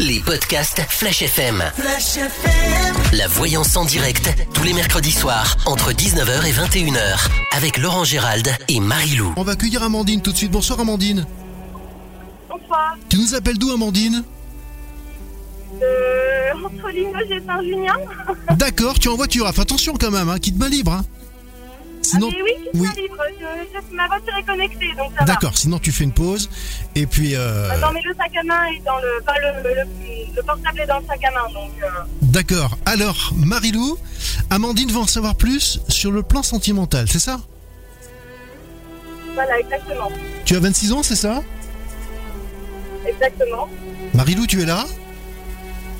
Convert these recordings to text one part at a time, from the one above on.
les podcasts Flash FM. Flash FM. La voyance en direct, tous les mercredis soirs, entre 19h et 21h, avec Laurent Gérald et Marie-Lou. On va accueillir Amandine tout de suite. Bonsoir Amandine. Bonsoir. Tu nous appelles d'où Amandine Euh, entre Limoges et Saint-Junien. D'accord, tu es en voiture. Fais attention quand même, hein, quitte ma libre. hein. Sinon, Ah, mais oui, oui. soit libre. Je- je- ma voiture est connectée, donc ça va. D'accord, sinon tu fais une pause. Et puis, euh, Euh, Non, mais le sac à main est dans le. Pas le, le, le portable est dans le sac à main, donc. euh, d'accord. Alors, Marilou, Amandine va en savoir plus sur le plan sentimental, c'est ça? Voilà, exactement. Tu as 26 ans, c'est ça? Exactement. Marilou, tu es là?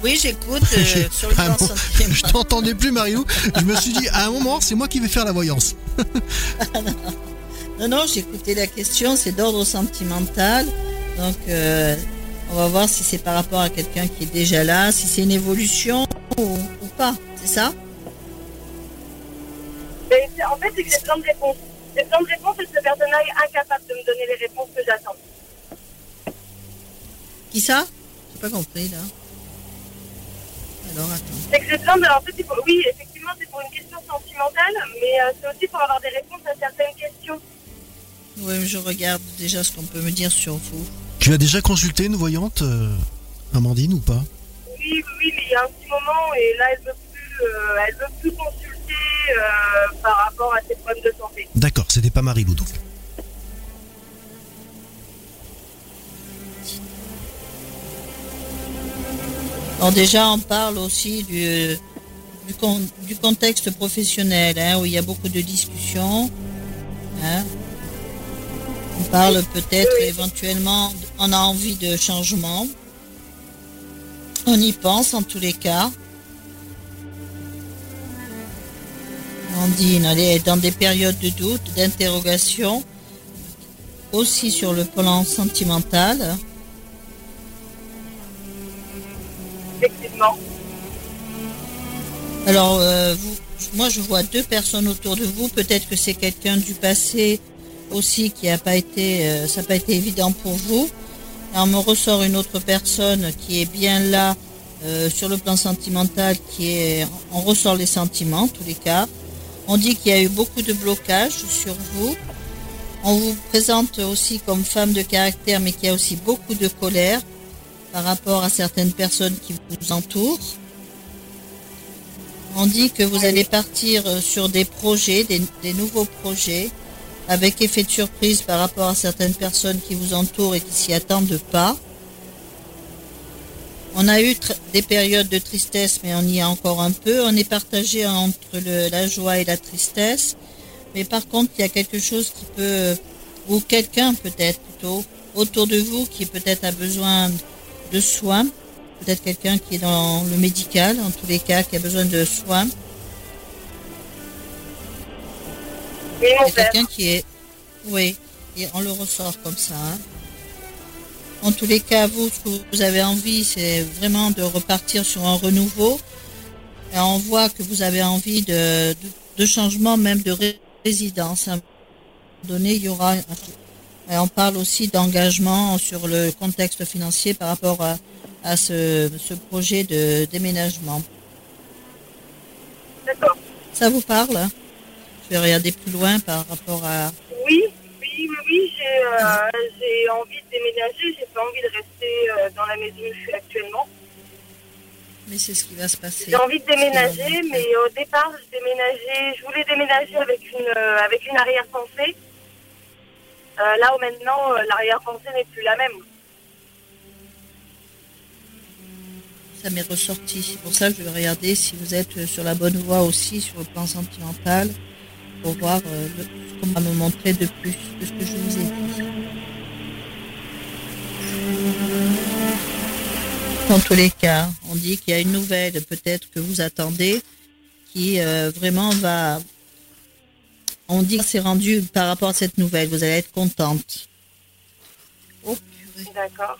Oui, j'écoute euh, sur le plan. Je t'entendais plus, Marilou. Je me suis dit, à un moment, c'est moi qui vais faire la voyance. Non, non, j'ai écouté la question, c'est d'ordre sentimental. Donc, euh, on va voir si c'est par rapport à quelqu'un qui est déjà là, si c'est une évolution ou, ou pas, c'est ça? Mais en fait, c'est que j'ai besoin de réponses. J'ai besoin de réponses et ce personnage est incapable de me donner les réponses que j'attends. Qui ça? J'ai pas compris, là. Alors, attends. C'est que j'ai besoin de. En fait, faut- oui, effectivement, c'est pour une question sentimentale, mais euh, c'est aussi pour avoir des réponses à certaines questions. Oui, je regarde déjà ce qu'on peut me dire sur vous. Tu as déjà consulté une voyante, euh, Amandine, ou pas? Oui, oui, oui, mais il y a un petit moment et là, elle veut plus, euh, elle veut plus consulter euh, par rapport à ses problèmes de santé. D'accord, c'était pas Marilou donc. Alors déjà, on parle aussi du, du, con- du contexte professionnel, hein, où il y a beaucoup de discussions. hein. On parle peut-être éventuellement, on a envie de changement. On y pense en tous les cas. Dit, elle est dans des périodes de doute, d'interrogation, aussi sur le plan sentimental. Alors, euh, moi, je vois deux personnes autour de vous. Peut-être que c'est quelqu'un du passé aussi qui a pas été, euh, n'a pas été évident pour vous. Alors, on me ressort une autre personne qui est bien là euh, sur le plan sentimental, qui est, on ressort les sentiments, en tous les cas. On dit qu'il y a eu beaucoup de blocages sur vous. On vous présente aussi comme femme de caractère, mais qu'il y a aussi beaucoup de colère par rapport à certaines personnes qui vous entourent. On dit que vous allez partir euh, sur des projets, des, nouveaux projets, avec effet de surprise par rapport à certaines personnes qui vous entourent et qui s'y attendent pas. On a eu des périodes de tristesse, mais on y est encore un peu. On est partagé entre la joie et la tristesse. Mais par contre, il y a quelque chose qui peut, ou quelqu'un peut-être plutôt, autour de vous qui peut-être a besoin de soins. Peut-être quelqu'un qui est dans le médical, en tous les cas, qui a besoin de soins. Quelqu'un qui est. Oui, et on le ressort comme ça. hein. En tous les cas, vous, ce que vous avez envie, c'est vraiment de repartir sur un renouveau. Et on voit que vous avez envie de, de, de changement, même de ré- résidence. À un moment donné, il y aura. Et on parle aussi d'engagement sur le contexte financier par rapport à, à ce, ce projet de déménagement. D'accord. Ça vous parle? Je vais regarder plus loin par rapport à. Oui, oui, oui, oui, j'ai euh, j'ai envie de déménager, j'ai pas envie de rester euh, dans la maison où je suis actuellement. Mais c'est ce qui va se passer. J'ai envie de déménager, mais au départ, je déménageais, je voulais déménager avec une euh, avec une arrière-pensée. Euh, là où maintenant, euh, l'arrière-pensée n'est plus la même. Ça m'est ressorti. C'est pour ça que je vais regarder si vous êtes euh, sur la bonne voie aussi sur le plan sentimental pour voir ce qu'on va me montrer de plus de ce que je vous ai dit. Dans tous les cas, on dit qu'il y a une nouvelle peut-être que vous attendez qui vraiment va... On dit que c'est rendu par rapport à cette nouvelle. Vous allez être contente. Oh, purée. D'accord.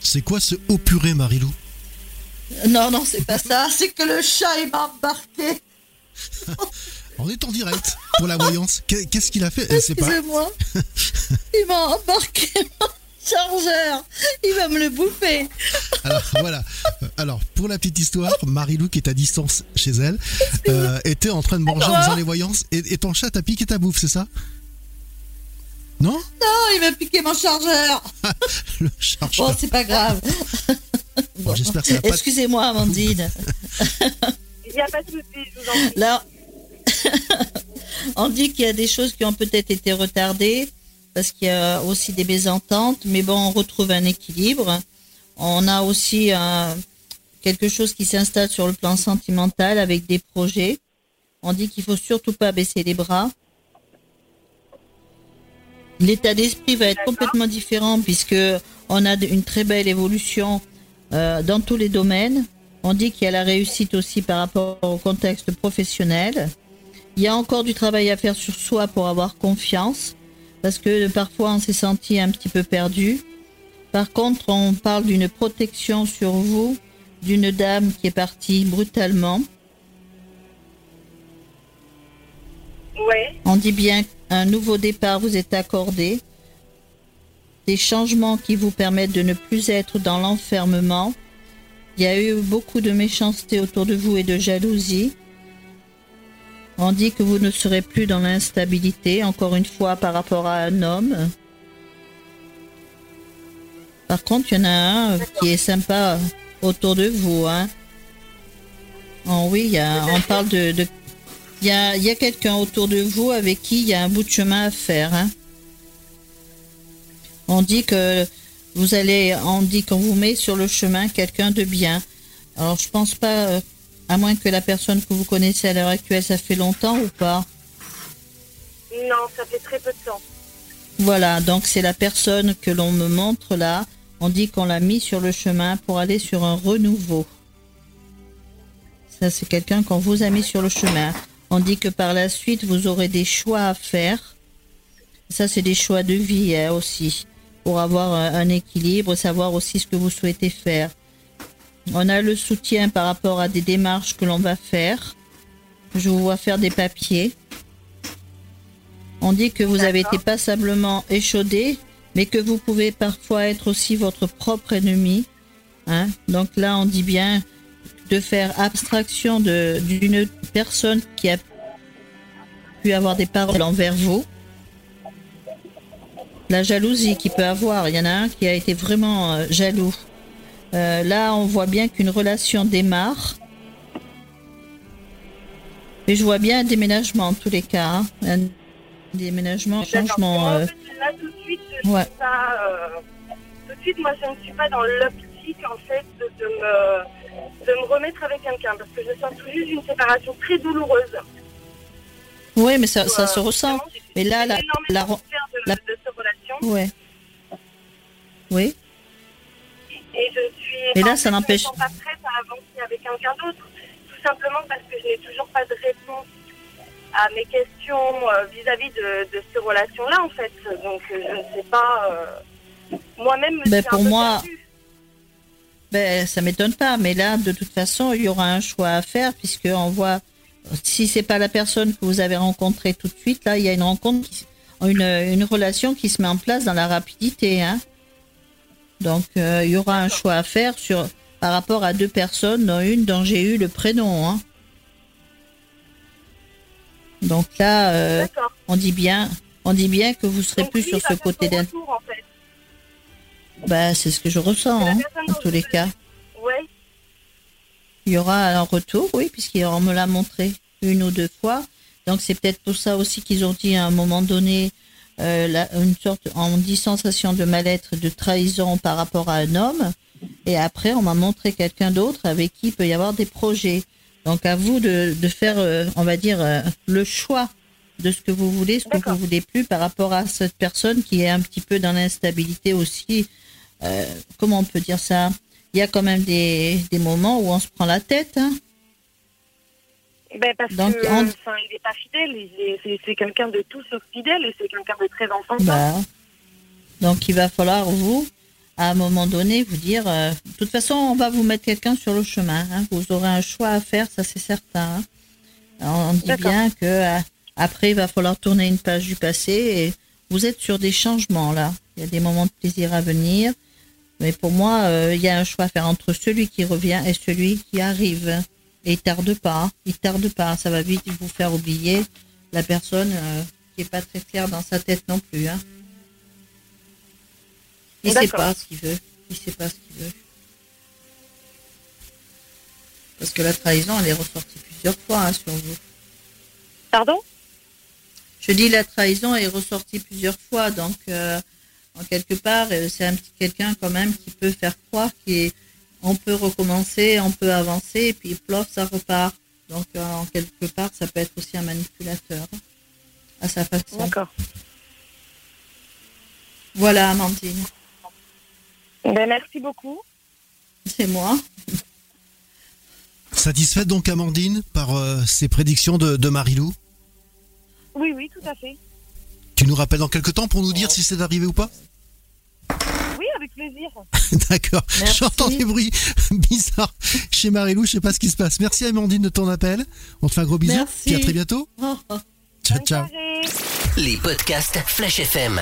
C'est quoi ce haut purée, Marilou Non, non, c'est pas ça. C'est que le chat il m'a embarqué. On est en direct pour la voyance. Qu'est- Qu'est-ce qu'il a fait? Excusez-moi. Il m'a embarqué. chargeur. Il va me le bouffer. Alors voilà. Alors pour la petite histoire, Marilou qui est à distance chez elle euh, était en train de manger en faisant les voyances et, et ton chat t'a piqué ta bouffe, c'est ça? Non? Non, il va piquer mon chargeur. Le chargeur. Bon, c'est pas grave. Bon, j'espère que ça va pas. Excusez-moi, Amandine. Il n'y a pas de souci, je vous en prie. Là, on dit qu'il y a des choses qui ont peut-être été retardées parce qu'il y a aussi des mésententes, mais bon, on retrouve un équilibre. On a aussi euh, quelque chose qui s'installe sur le plan sentimental avec des projets. On dit qu'il faut surtout pas baisser les bras. L'état d'esprit va être complètement différent puisque on a une très belle évolution euh, dans tous les domaines. On dit qu'il y a la réussite aussi par rapport au contexte professionnel. Il y a encore du travail à faire sur soi pour avoir confiance, parce que parfois on s'est senti un petit peu perdu. Par contre, on parle d'une protection sur vous, d'une dame qui est partie brutalement. Ouais, On dit bien qu'un nouveau départ vous est accordé, des changements qui vous permettent de ne plus être dans l'enfermement. Il y a eu beaucoup de méchanceté autour de vous et de jalousie. On dit que vous ne serez plus dans l'instabilité, encore une fois, par rapport à un homme. Par contre, il y en a un qui est sympa autour de vous. Hein. Oh oui, il y a- on parle de, de il y a, il y a quelqu'un autour de vous avec qui il y a un bout de chemin à faire. hein. On dit que vous allez, on dit qu'on vous met sur le chemin quelqu'un de bien. Alors je pense pas, euh, à moins que la personne que vous connaissez à l'heure actuelle, ça fait longtemps ou pas? non, ça fait très peu de temps. Voilà, donc c'est la personne que l'on me montre là. On dit qu'on l'a mis sur le chemin pour aller sur un renouveau. Ça, c'est quelqu'un qu'on vous a mis sur le chemin. On dit que par la suite, vous aurez des choix à faire. Ça, c'est des choix de vie hein, aussi, pour avoir un, un équilibre, savoir aussi ce que vous souhaitez faire. On a le soutien par rapport à des démarches que l'on va faire. Je vous vois faire des papiers. On dit que vous avez été passablement échaudé, mais que vous pouvez parfois être aussi votre propre ennemi. Hein Donc là, on dit bien de faire abstraction d'une personne qui a pu avoir des paroles envers vous. La jalousie qu'il peut avoir, il y en a un qui a été vraiment euh, jaloux. Euh, là, on voit bien qu'une relation démarre. Et je vois bien un déménagement en tous les cas. hein. Un déménagement, un changement. Euh, ouais. euh, tout de suite, moi, je ne suis pas dans l'optique, en fait, de, de me, de me remettre avec quelqu'un, parce que je sens tout juste d'une séparation très douloureuse. Oui, mais ça, ça Euh, se ressent. Mais là, la, la, de, la- de cette relation, ouais. Oui. et je suis. Mais là, en ça fait, n'empêche- Je ne suis pas prête à avancer avec quelqu'un d'autre, tout simplement parce que je n'ai toujours pas de réponse à mes questions euh, vis-à-vis de, de ces relations-là, en fait. Donc, euh, je ne sais pas. euh, Moi-même, Ben, pour un peu moi-. Ben, ça m'étonne pas, mais là, de toute façon, il y aura un choix à faire puisque on voit si c'est pas la personne que vous avez rencontrée tout de suite, là, il y a une rencontre, qui- une, une relation qui se met en place dans la rapidité, hein. Donc, euh, il y aura un choix à faire sur par rapport à deux personnes, dont une dont j'ai eu le prénom, hein. Donc là, euh, on dit bien, on dit bien que vous serez Donc, plus lui, sur va ce côté retour, en fait. Bah, c'est ce que je ressens, hein, dont tous les cas. Ouais. Il y aura un retour, oui, puisqu'on me l'a montré une ou deux fois. Donc c'est peut-être pour ça aussi qu'ils ont dit à un moment donné euh, la- une sorte, on dit sensation de mal-être, de trahison par rapport à un homme. Et après, on m'a montré quelqu'un d'autre avec qui il peut y avoir des projets. Donc à vous de, de faire, euh, on va dire, euh, le choix de ce que vous voulez, ce que vous voulez plus par rapport à cette personne qui est un petit peu dans l'instabilité aussi. Euh, comment on peut dire ça? Il y a quand même des, des moments où on se prend la tête. Hein Ben parce Donc, que, on- enfin, il n'est pas fidèle. C'est quelqu'un de tout sauf fidèle et c'est quelqu'un de très enfant. Bah, donc il va falloir vous, à un moment donné, vous dire. euh, de toute façon, on va vous mettre quelqu'un sur le chemin. hein. Vous aurez un choix à faire, ça c'est certain. hein. On dit bien que euh, après, il va falloir tourner une page du passé et vous êtes sur des changements là. Il y a des moments de plaisir à venir. Mais pour moi, euh, il y a un choix à faire entre celui qui revient et celui qui arrive. Et il tarde pas, il tarde pas. Ça va vite vous faire oublier la personne qui est pas très claire dans sa tête non plus. Hein. Il sait pas ce qu'il veut. Il sait pas ce qu'il veut. Parce que la trahison, elle est ressortie plusieurs fois hein, sur vous. Pardon? Je dis la trahison est ressortie plusieurs fois, donc euh, en quelque part, euh, c'est un petit quelqu'un quand même qui peut faire croire qu'on peut recommencer, on peut avancer, et puis plof, ça repart. Donc euh, en quelque part, ça peut être aussi un manipulateur hein, à sa façon. D'accord. Voilà, Amandine, Ben, merci beaucoup. c'est moi. Satisfaite donc Amandine par euh, ces prédictions de, de Marilou Oui, oui, tout à fait. Tu nous rappelles dans quelques temps pour nous dire si c'est arrivé ou pas? Oui, avec plaisir. D'accord. J'entends des bruits bizarres chez Marilou, je sais pas ce qui se passe. Merci Amandine de ton appel. On te fait un gros bisou. Merci. Puis à très bientôt. Oh, oh. Ciao, Bonne ciao. soirée. Les podcasts Flash FM.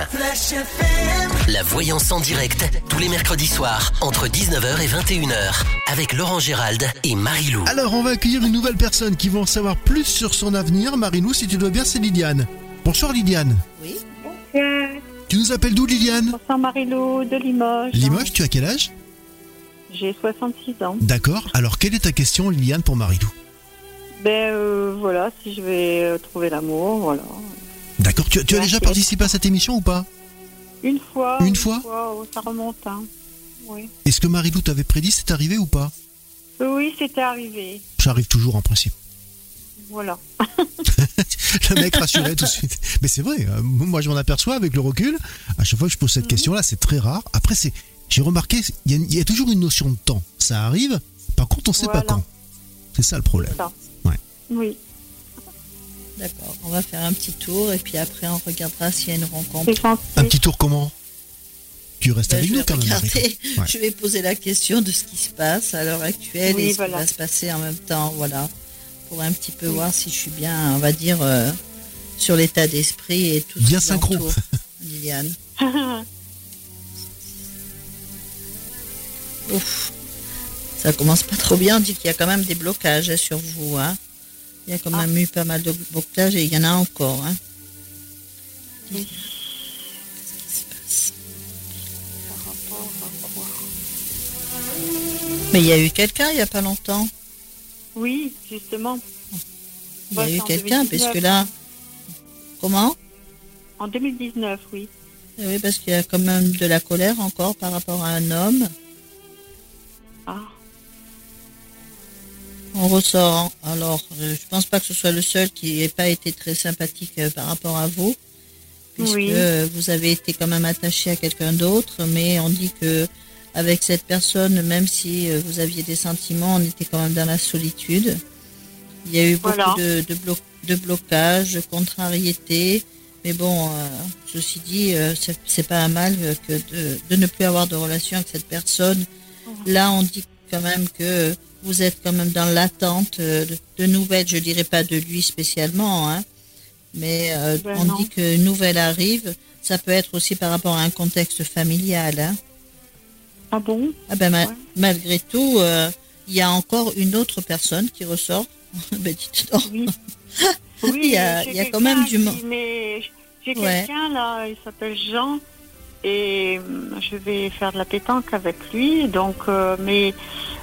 La voyance en direct, tous les mercredis soirs, entre 19h et 21h, avec Laurent Gérald et Marie-Lou. Alors, on va accueillir une nouvelle personne qui va en savoir plus sur son avenir. Marilou, si tu dois bien, c'est Liliane. Bonsoir Liliane. Oui, Bonsoir. Tu nous appelles d'où Liliane Bonsoir Marilou de Limoges. Limoges, tu as quel âge J'ai 66 ans. D'accord. Alors, quelle est ta question, Liliane, pour Marilou Ben euh, voilà, si je vais euh, trouver l'amour, voilà. D'accord. Tu, tu as déjà participé à cette émission ou pas? Une fois. Une fois? oh, ça remonte, hein. Oui. Est-ce que Marilou t'avait prédit c'est arrivé ou pas? Oui, c'était arrivé. Ça arrive toujours en principe. Voilà. Le mec rassuré tout de suite. Mais c'est vrai, euh, moi je m'en aperçois avec le recul. À chaque fois que je pose cette question-là, c'est très rare. Après, c'est, j'ai remarqué, il y, a- il y a toujours une notion de temps. Ça arrive, par contre, on sait pas quand. C'est ça le problème. Ça. Ouais. Oui, d'accord. On va faire un petit tour et puis après on regardera s'il y a une rencontre. Un petit tour comment? Tu restes Ben, avec nous quand même. Ouais. je vais poser la question de ce qui se passe à l'heure actuelle Oui, et ce voilà. qui va se passer en même temps, voilà, pour un petit peu voir si je suis bien, on va dire, euh, sur l'état d'esprit et tout. ce Bien qui synchro. Liliane. Ouf, ça commence pas trop bien. On dit qu'il y a quand même des blocages hein, sur vous. Hein. Il y a quand Ah. même eu pas mal de blocages et il y en a encore. Hein. Oui. Mais il y a eu quelqu'un il y a pas longtemps. Oui, justement. Il y a eu quelqu'un, 2019. parce que là. Comment? En 2019, oui. Eh Oui, parce qu'il y a quand même de la colère encore par rapport à un homme. Ah, On ressort. Alors, euh, je pense pas que ce soit le seul qui n'ait pas été très sympathique euh, par rapport à vous, puisque Oui. vous avez été quand même attaché à quelqu'un d'autre, mais on dit que avec cette personne, même si euh, vous aviez des sentiments, on était quand même dans la solitude. Il y a eu beaucoup de, de, blo- de blocages, de contrariétés, mais bon, euh, ceci dit, c'est- pas un mal que de, de ne plus avoir de relation avec cette personne. Là, on dit quand même que vous êtes quand même dans l'attente euh, de, de nouvelles, je dirais pas de lui spécialement, hein, mais euh, Ben on non. dit qu'une nouvelle arrive. Ça peut être aussi par rapport à un contexte familial. Hein. ah bon? Ah ben, ma- Ouais. malgré tout, euh, il y a encore une autre personne qui ressort. ben, dites donc. Oui. Oui, Il y a- j'ai il y a quand même du mo- qui- Mais j'ai Ouais. quelqu'un là, il s'appelle Jean, et hum, je vais faire de la pétanque avec lui. Donc, euh, mais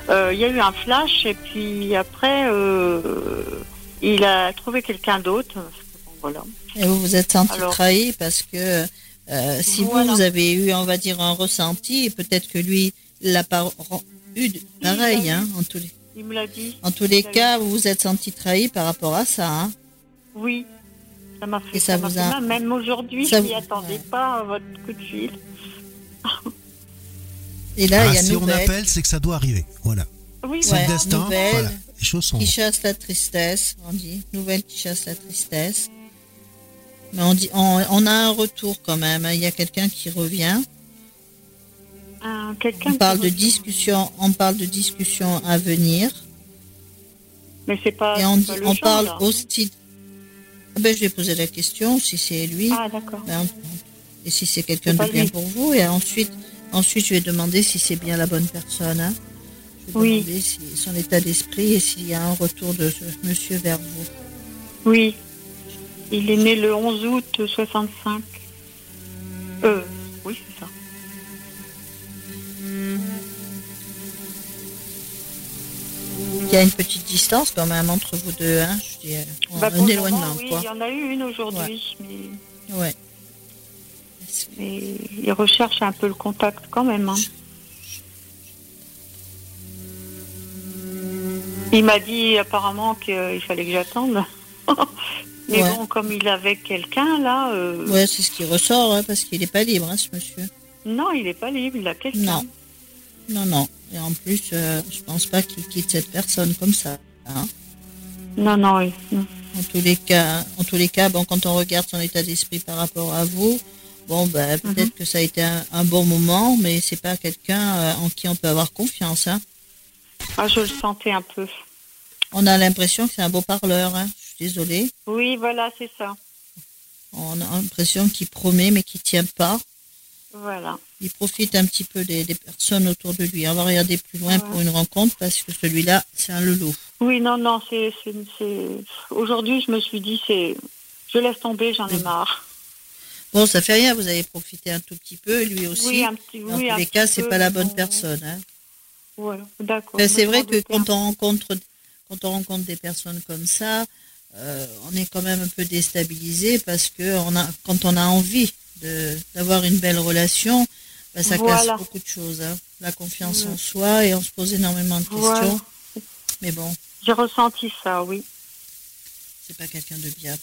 euh, il y a eu un flash, et puis après, euh, il a trouvé quelqu'un d'autre. Bon, Voilà. Et vous vous êtes senti Alors- trahi parce que euh, si Voilà. vous, vous avez eu, on va dire, un ressenti, peut-être que lui, l'a pas eu de- pareil, hein, en tous les, Il me l'a dit. en tous les cas, vous vous êtes senti trahi par rapport à ça. Hein. Oui. Ça m'a fait, Et ça vous a-. Même aujourd'hui, ça je vous- m'y attendais ouais. pas à votre coup de fil. Et là, Ah, il y a si on nouvelle appelle, c'est que ça doit arriver. Voilà. Oui, C'est Ouais, le destin. nouvelle. Voilà. Les choses sont. qui chasse la tristesse, on dit. Nouvelle qui chasse la tristesse. Mais on dit, on, on a un retour quand même. Il y a quelqu'un qui revient. quelqu'un. On qui parle de revient. discussion, on parle de discussion à venir. Mais c'est pas. Et on, dit, pas le on genre, parle là. aussi. Ben, je vais poser la question si c'est lui. Ah, d'accord. Ben, Et si c'est quelqu'un de bien lui. pour vous, et ensuite, ensuite je vais demander si c'est bien la bonne personne. hein. Je vais Oui. demander si, son état d'esprit et s'il y a un retour de ce monsieur vers vous. Oui. Il est né le 11 août 65. Euh, oui, c'est ça. Y a une petite distance quand même entre vous deux, hein, je dis, euh, Bah, un éloignement, moment, oui, quoi. il y en a eu une aujourd'hui, mais, Ouais. mais il recherche un peu le contact quand même. hein. Il m'a dit apparemment qu'il fallait que j'attende. mais Ouais. bon, comme il avait quelqu'un là, euh, Ouais, c'est ce qui ressort, hein, parce qu'il n'est pas libre, hein, ce monsieur. non, il n'est pas libre, il a quelqu'un. Non. Non, non. Et en plus, euh, je pense pas qu'il quitte cette personne comme ça. hein. Non, non, oui. non. En tous les cas, en tous les cas, bon, quand on regarde son état d'esprit par rapport à vous, bon, ben, peut-être Mhm. que ça a été un, un bon moment, mais c'est pas quelqu'un euh, en qui on peut avoir confiance. Hein. Ah, je le sentais un peu. On a l'impression que c'est un beau parleur. Hein. Je suis désolée. Oui, voilà, c'est ça. On a l'impression qu'il promet, mais qu'il tient pas. Voilà. Il profite un petit peu des, des personnes autour de lui. On va regarder plus loin pour une rencontre parce que celui-là, c'est un loulou. Oui, non, non, c'est. Aujourd'hui, je me suis dit, c'est. Je laisse tomber, j'en ai marre. Bon, ça fait rien. Vous avez profité un tout petit peu, lui aussi. Oui, un petit Dans oui, tous les cas, c'est pas la bonne bon, personne. Hein. Voilà, d'accord. Ben, c'est vrai que quand on rencontre, quand on rencontre des personnes comme ça, euh, on est quand même un peu déstabilisé parce que on a, quand on a envie d'avoir une belle relation, ben, ça Voilà. casse beaucoup de choses. hein. La confiance en soi et on se pose énormément de questions. Mais bon, J'ai ressenti ça, oui. c'est pas quelqu'un de bien.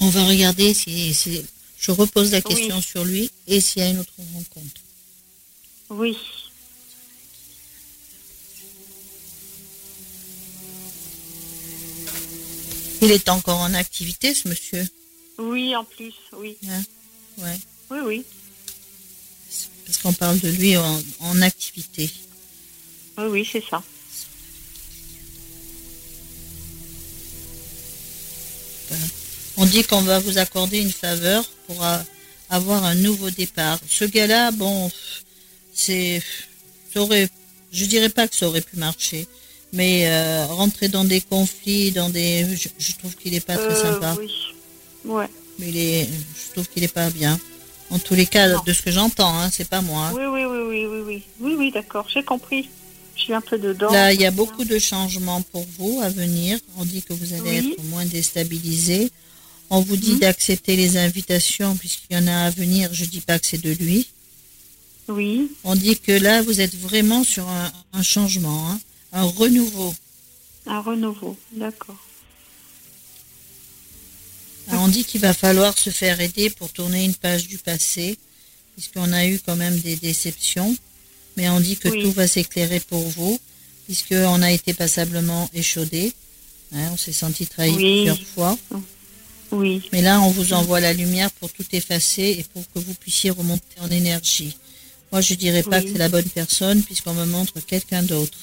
On va regarder si, si- je repose la Oui. question sur lui et s'il y a une autre rencontre. Oui. Il est encore en activité, ce monsieur? Oui, en plus, oui. Ouais. Oui, oui. Parce qu'on parle de lui en, en activité. Oui, oui, c'est ça. On dit qu'on va vous accorder une faveur pour a- avoir un nouveau départ. Ce gars-là, bon, c'est, aurait, je dirais pas que ça aurait pu marcher, mais euh, rentrer dans des conflits, dans des, je, je trouve qu'il est pas très Euh, sympa. Oui. Ouais. Mais il est, je trouve qu'il est pas bien. En tous les cas, Non. de ce que j'entends, hein, c'est pas moi. Oui, oui, oui, oui, oui, oui. Oui, oui, d'accord, j'ai compris. Je suis un peu dedans. Là, il y a beaucoup de changements pour vous à venir. On dit que vous allez Oui. être moins déstabilisé. On vous dit Mhm. d'accepter les invitations puisqu'il y en a à venir. Je dis pas que c'est de lui. Oui, On dit que là, vous êtes vraiment sur un, un changement, hein, un renouveau. un renouveau, d'accord. On dit qu'il va falloir se faire aider pour tourner une page du passé, puisqu'on a eu quand même des déceptions. Mais on dit que Oui. tout va s'éclairer pour vous, puisqu'on a été passablement échaudé. Hein, on s'est senti trahi Oui. plusieurs fois. Oui, Mais là, on vous envoie la lumière pour tout effacer et pour que vous puissiez remonter en énergie. Moi, je dirais pas Oui. que c'est la bonne personne puisqu'on me montre quelqu'un d'autre.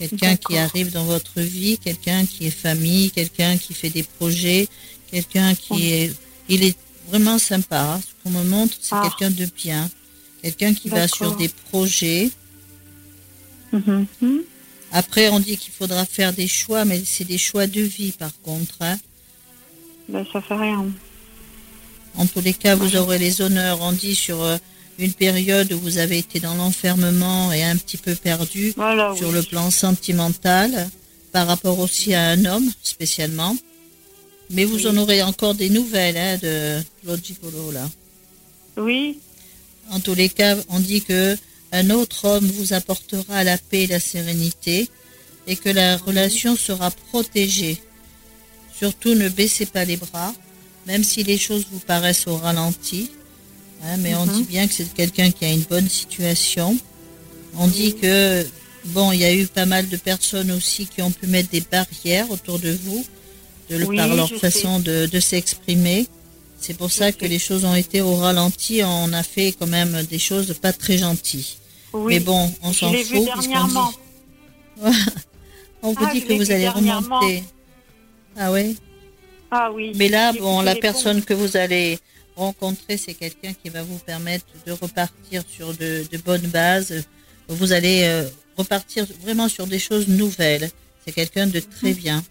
Quelqu'un qui arrive dans votre vie, quelqu'un qui est famille, quelqu'un qui fait des projets, quelqu'un qui Oui. est... Il est vraiment sympa. hein. Ce qu'on me montre, c'est Ah. quelqu'un de bien. Quelqu'un qui va sur des projets. Mhm, mhm. Après, on dit qu'il faudra faire des choix, mais c'est des choix de vie par contre. hein. Ben, ça fait rien. En tous les cas, vous aurez les honneurs. On dit sur euh, une période où vous avez été dans l'enfermement et un petit peu perdu Voilà, sur oui. le plan sentimental, par rapport aussi à un homme spécialement. Mais vous en aurez encore des nouvelles hein, de l'autre gigolo, là. Oui, En tous les cas, on dit que un autre homme vous apportera la paix et la sérénité et que la relation sera protégée. Surtout, ne baissez pas les bras, même si les choses vous paraissent au ralenti. hein, mais on Mhm. dit bien que c'est quelqu'un qui a une bonne situation. On dit que, bon, il y a eu pas mal de personnes aussi qui ont pu mettre des barrières autour de vous, de le, Oui, par leur façon de, de s'exprimer. C'est pour ça que les choses ont été au ralenti. On a fait quand même des choses pas très gentilles. oui. Mais bon, on s'en fout. vu dernièrement. dit- on vous Ah, dit que vous allez remonter. Ah oui. Ah oui. Mais là, bon, la personne que vous allez rencontrer, c'est quelqu'un qui va vous permettre de repartir sur de, de bonnes bases. Vous allez euh, repartir vraiment sur des choses nouvelles. C'est quelqu'un de très bien.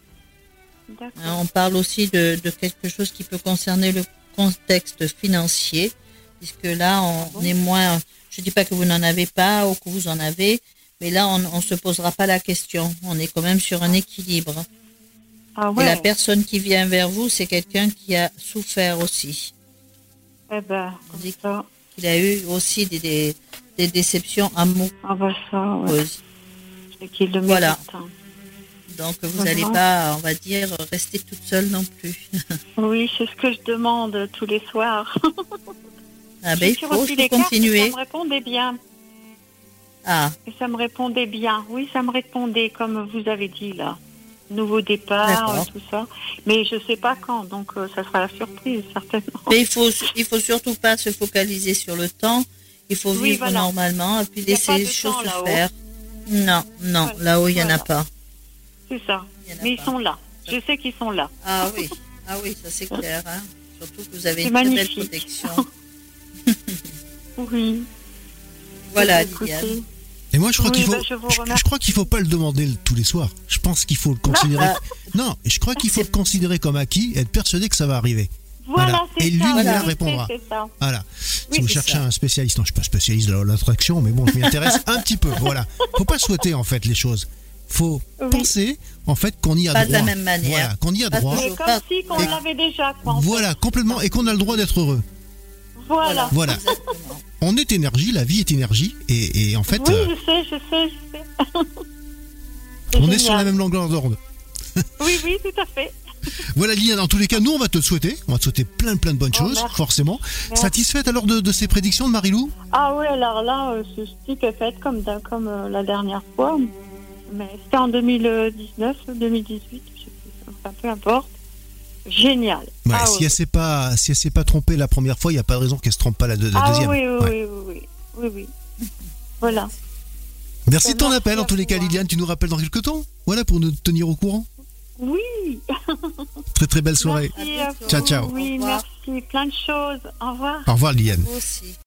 On parle aussi de, de quelque chose qui peut concerner le contexte financier, puisque là, on, est moins. Je dis pas que vous n'en avez pas ou que vous en avez, mais là, on ne se posera pas la question. On est quand même sur un équilibre. Ah Et ouais. la personne qui vient vers vous, c'est quelqu'un qui a souffert aussi. Eh ben, On dit ça. Il a eu aussi des, des, des déceptions amoureuses. Ah bah ça, ouais. Qu'il Voilà. Donc, vous n'allez pas, on va dire, rester toute seule non plus. Oui, c'est ce que je demande tous les soirs. ah ben, il faut, continuer. Ça me répondait bien. Ah, Et ça me répondait bien. Oui, ça me répondait, comme vous avez dit là. Nouveau départ, tout ça. Mais je sais pas quand, donc euh, ça sera la surprise, certainement. mais il faut, il faut surtout pas se focaliser sur le temps. Il faut Oui, vivre voilà. normalement et puis laisser les choses se faire. Non, non, là-haut, il n'y en a pas. C'est ça. Il Mais ils pas. sont là. Je sais qu'ils sont là. Ah oui, ah oui, ça c'est clair. Hein. Surtout que vous avez une très belle magnifique. protection. Oui. Voilà, Écoutez. Liliane. Et moi, je crois Oui, qu'il faut, bah, je crois qu'il faut pas le demander tous les soirs. Je pense qu'il faut le considérer. Ah. non, je crois qu'il faut le considérer comme acquis et être persuadé que ça va arriver. Voilà, Voilà. Et il voilà. répondra. Ça. Voilà. Oui, si vous cherchez ça. un spécialiste, non, je suis pas spécialiste de l'attraction, mais bon, je m'y intéresse un petit peu. Voilà. Faut pas souhaiter en fait les choses. Faut Oui. penser en fait qu'on y a Pas de droit. la même manière. Voilà, qu'on y a Pas droit. Mais comme si qu'on l'avait déjà, quoi. fait. Voilà, complètement, et qu'on a le droit d'être heureux. Voilà. Voilà. Exactement. On est énergie, la vie est énergie, et, et en fait, Oui, euh, je sais, je sais, je sais. C'est on est sur la même longueur d'ordre. Oui, oui, tout à fait. Voilà, Liliane, dans tous les cas, nous, on va te le souhaiter. On va te souhaiter plein, plein de bonnes Oh, choses, merci. forcément. Merci. Satisfaite alors de, de ces prédictions de Marilou Ah oui, alors là, euh, ce stick est fait comme, comme euh, la dernière fois. Mais c'était en 2019, 2018, je sais plus. Enfin, peu importe. Génial. Ouais, ah, si oui. elle s'est pas, si elle s'est pas trompée la première fois, il n'y a pas de raison qu'elle se trompe pas la, deux- la Ah deuxième. oui, oui, Ouais. oui, oui, oui, oui, oui. Voilà. Merci de ton Merci appel. En tous les cas. Liliane, tu nous rappelles dans quelques temps? Voilà pour nous tenir au courant. Oui. Très très belle soirée. Merci à vous. Ciao, ciao. Oui, merci. Plein de choses. Au revoir. Au revoir, Liliane. Vous aussi.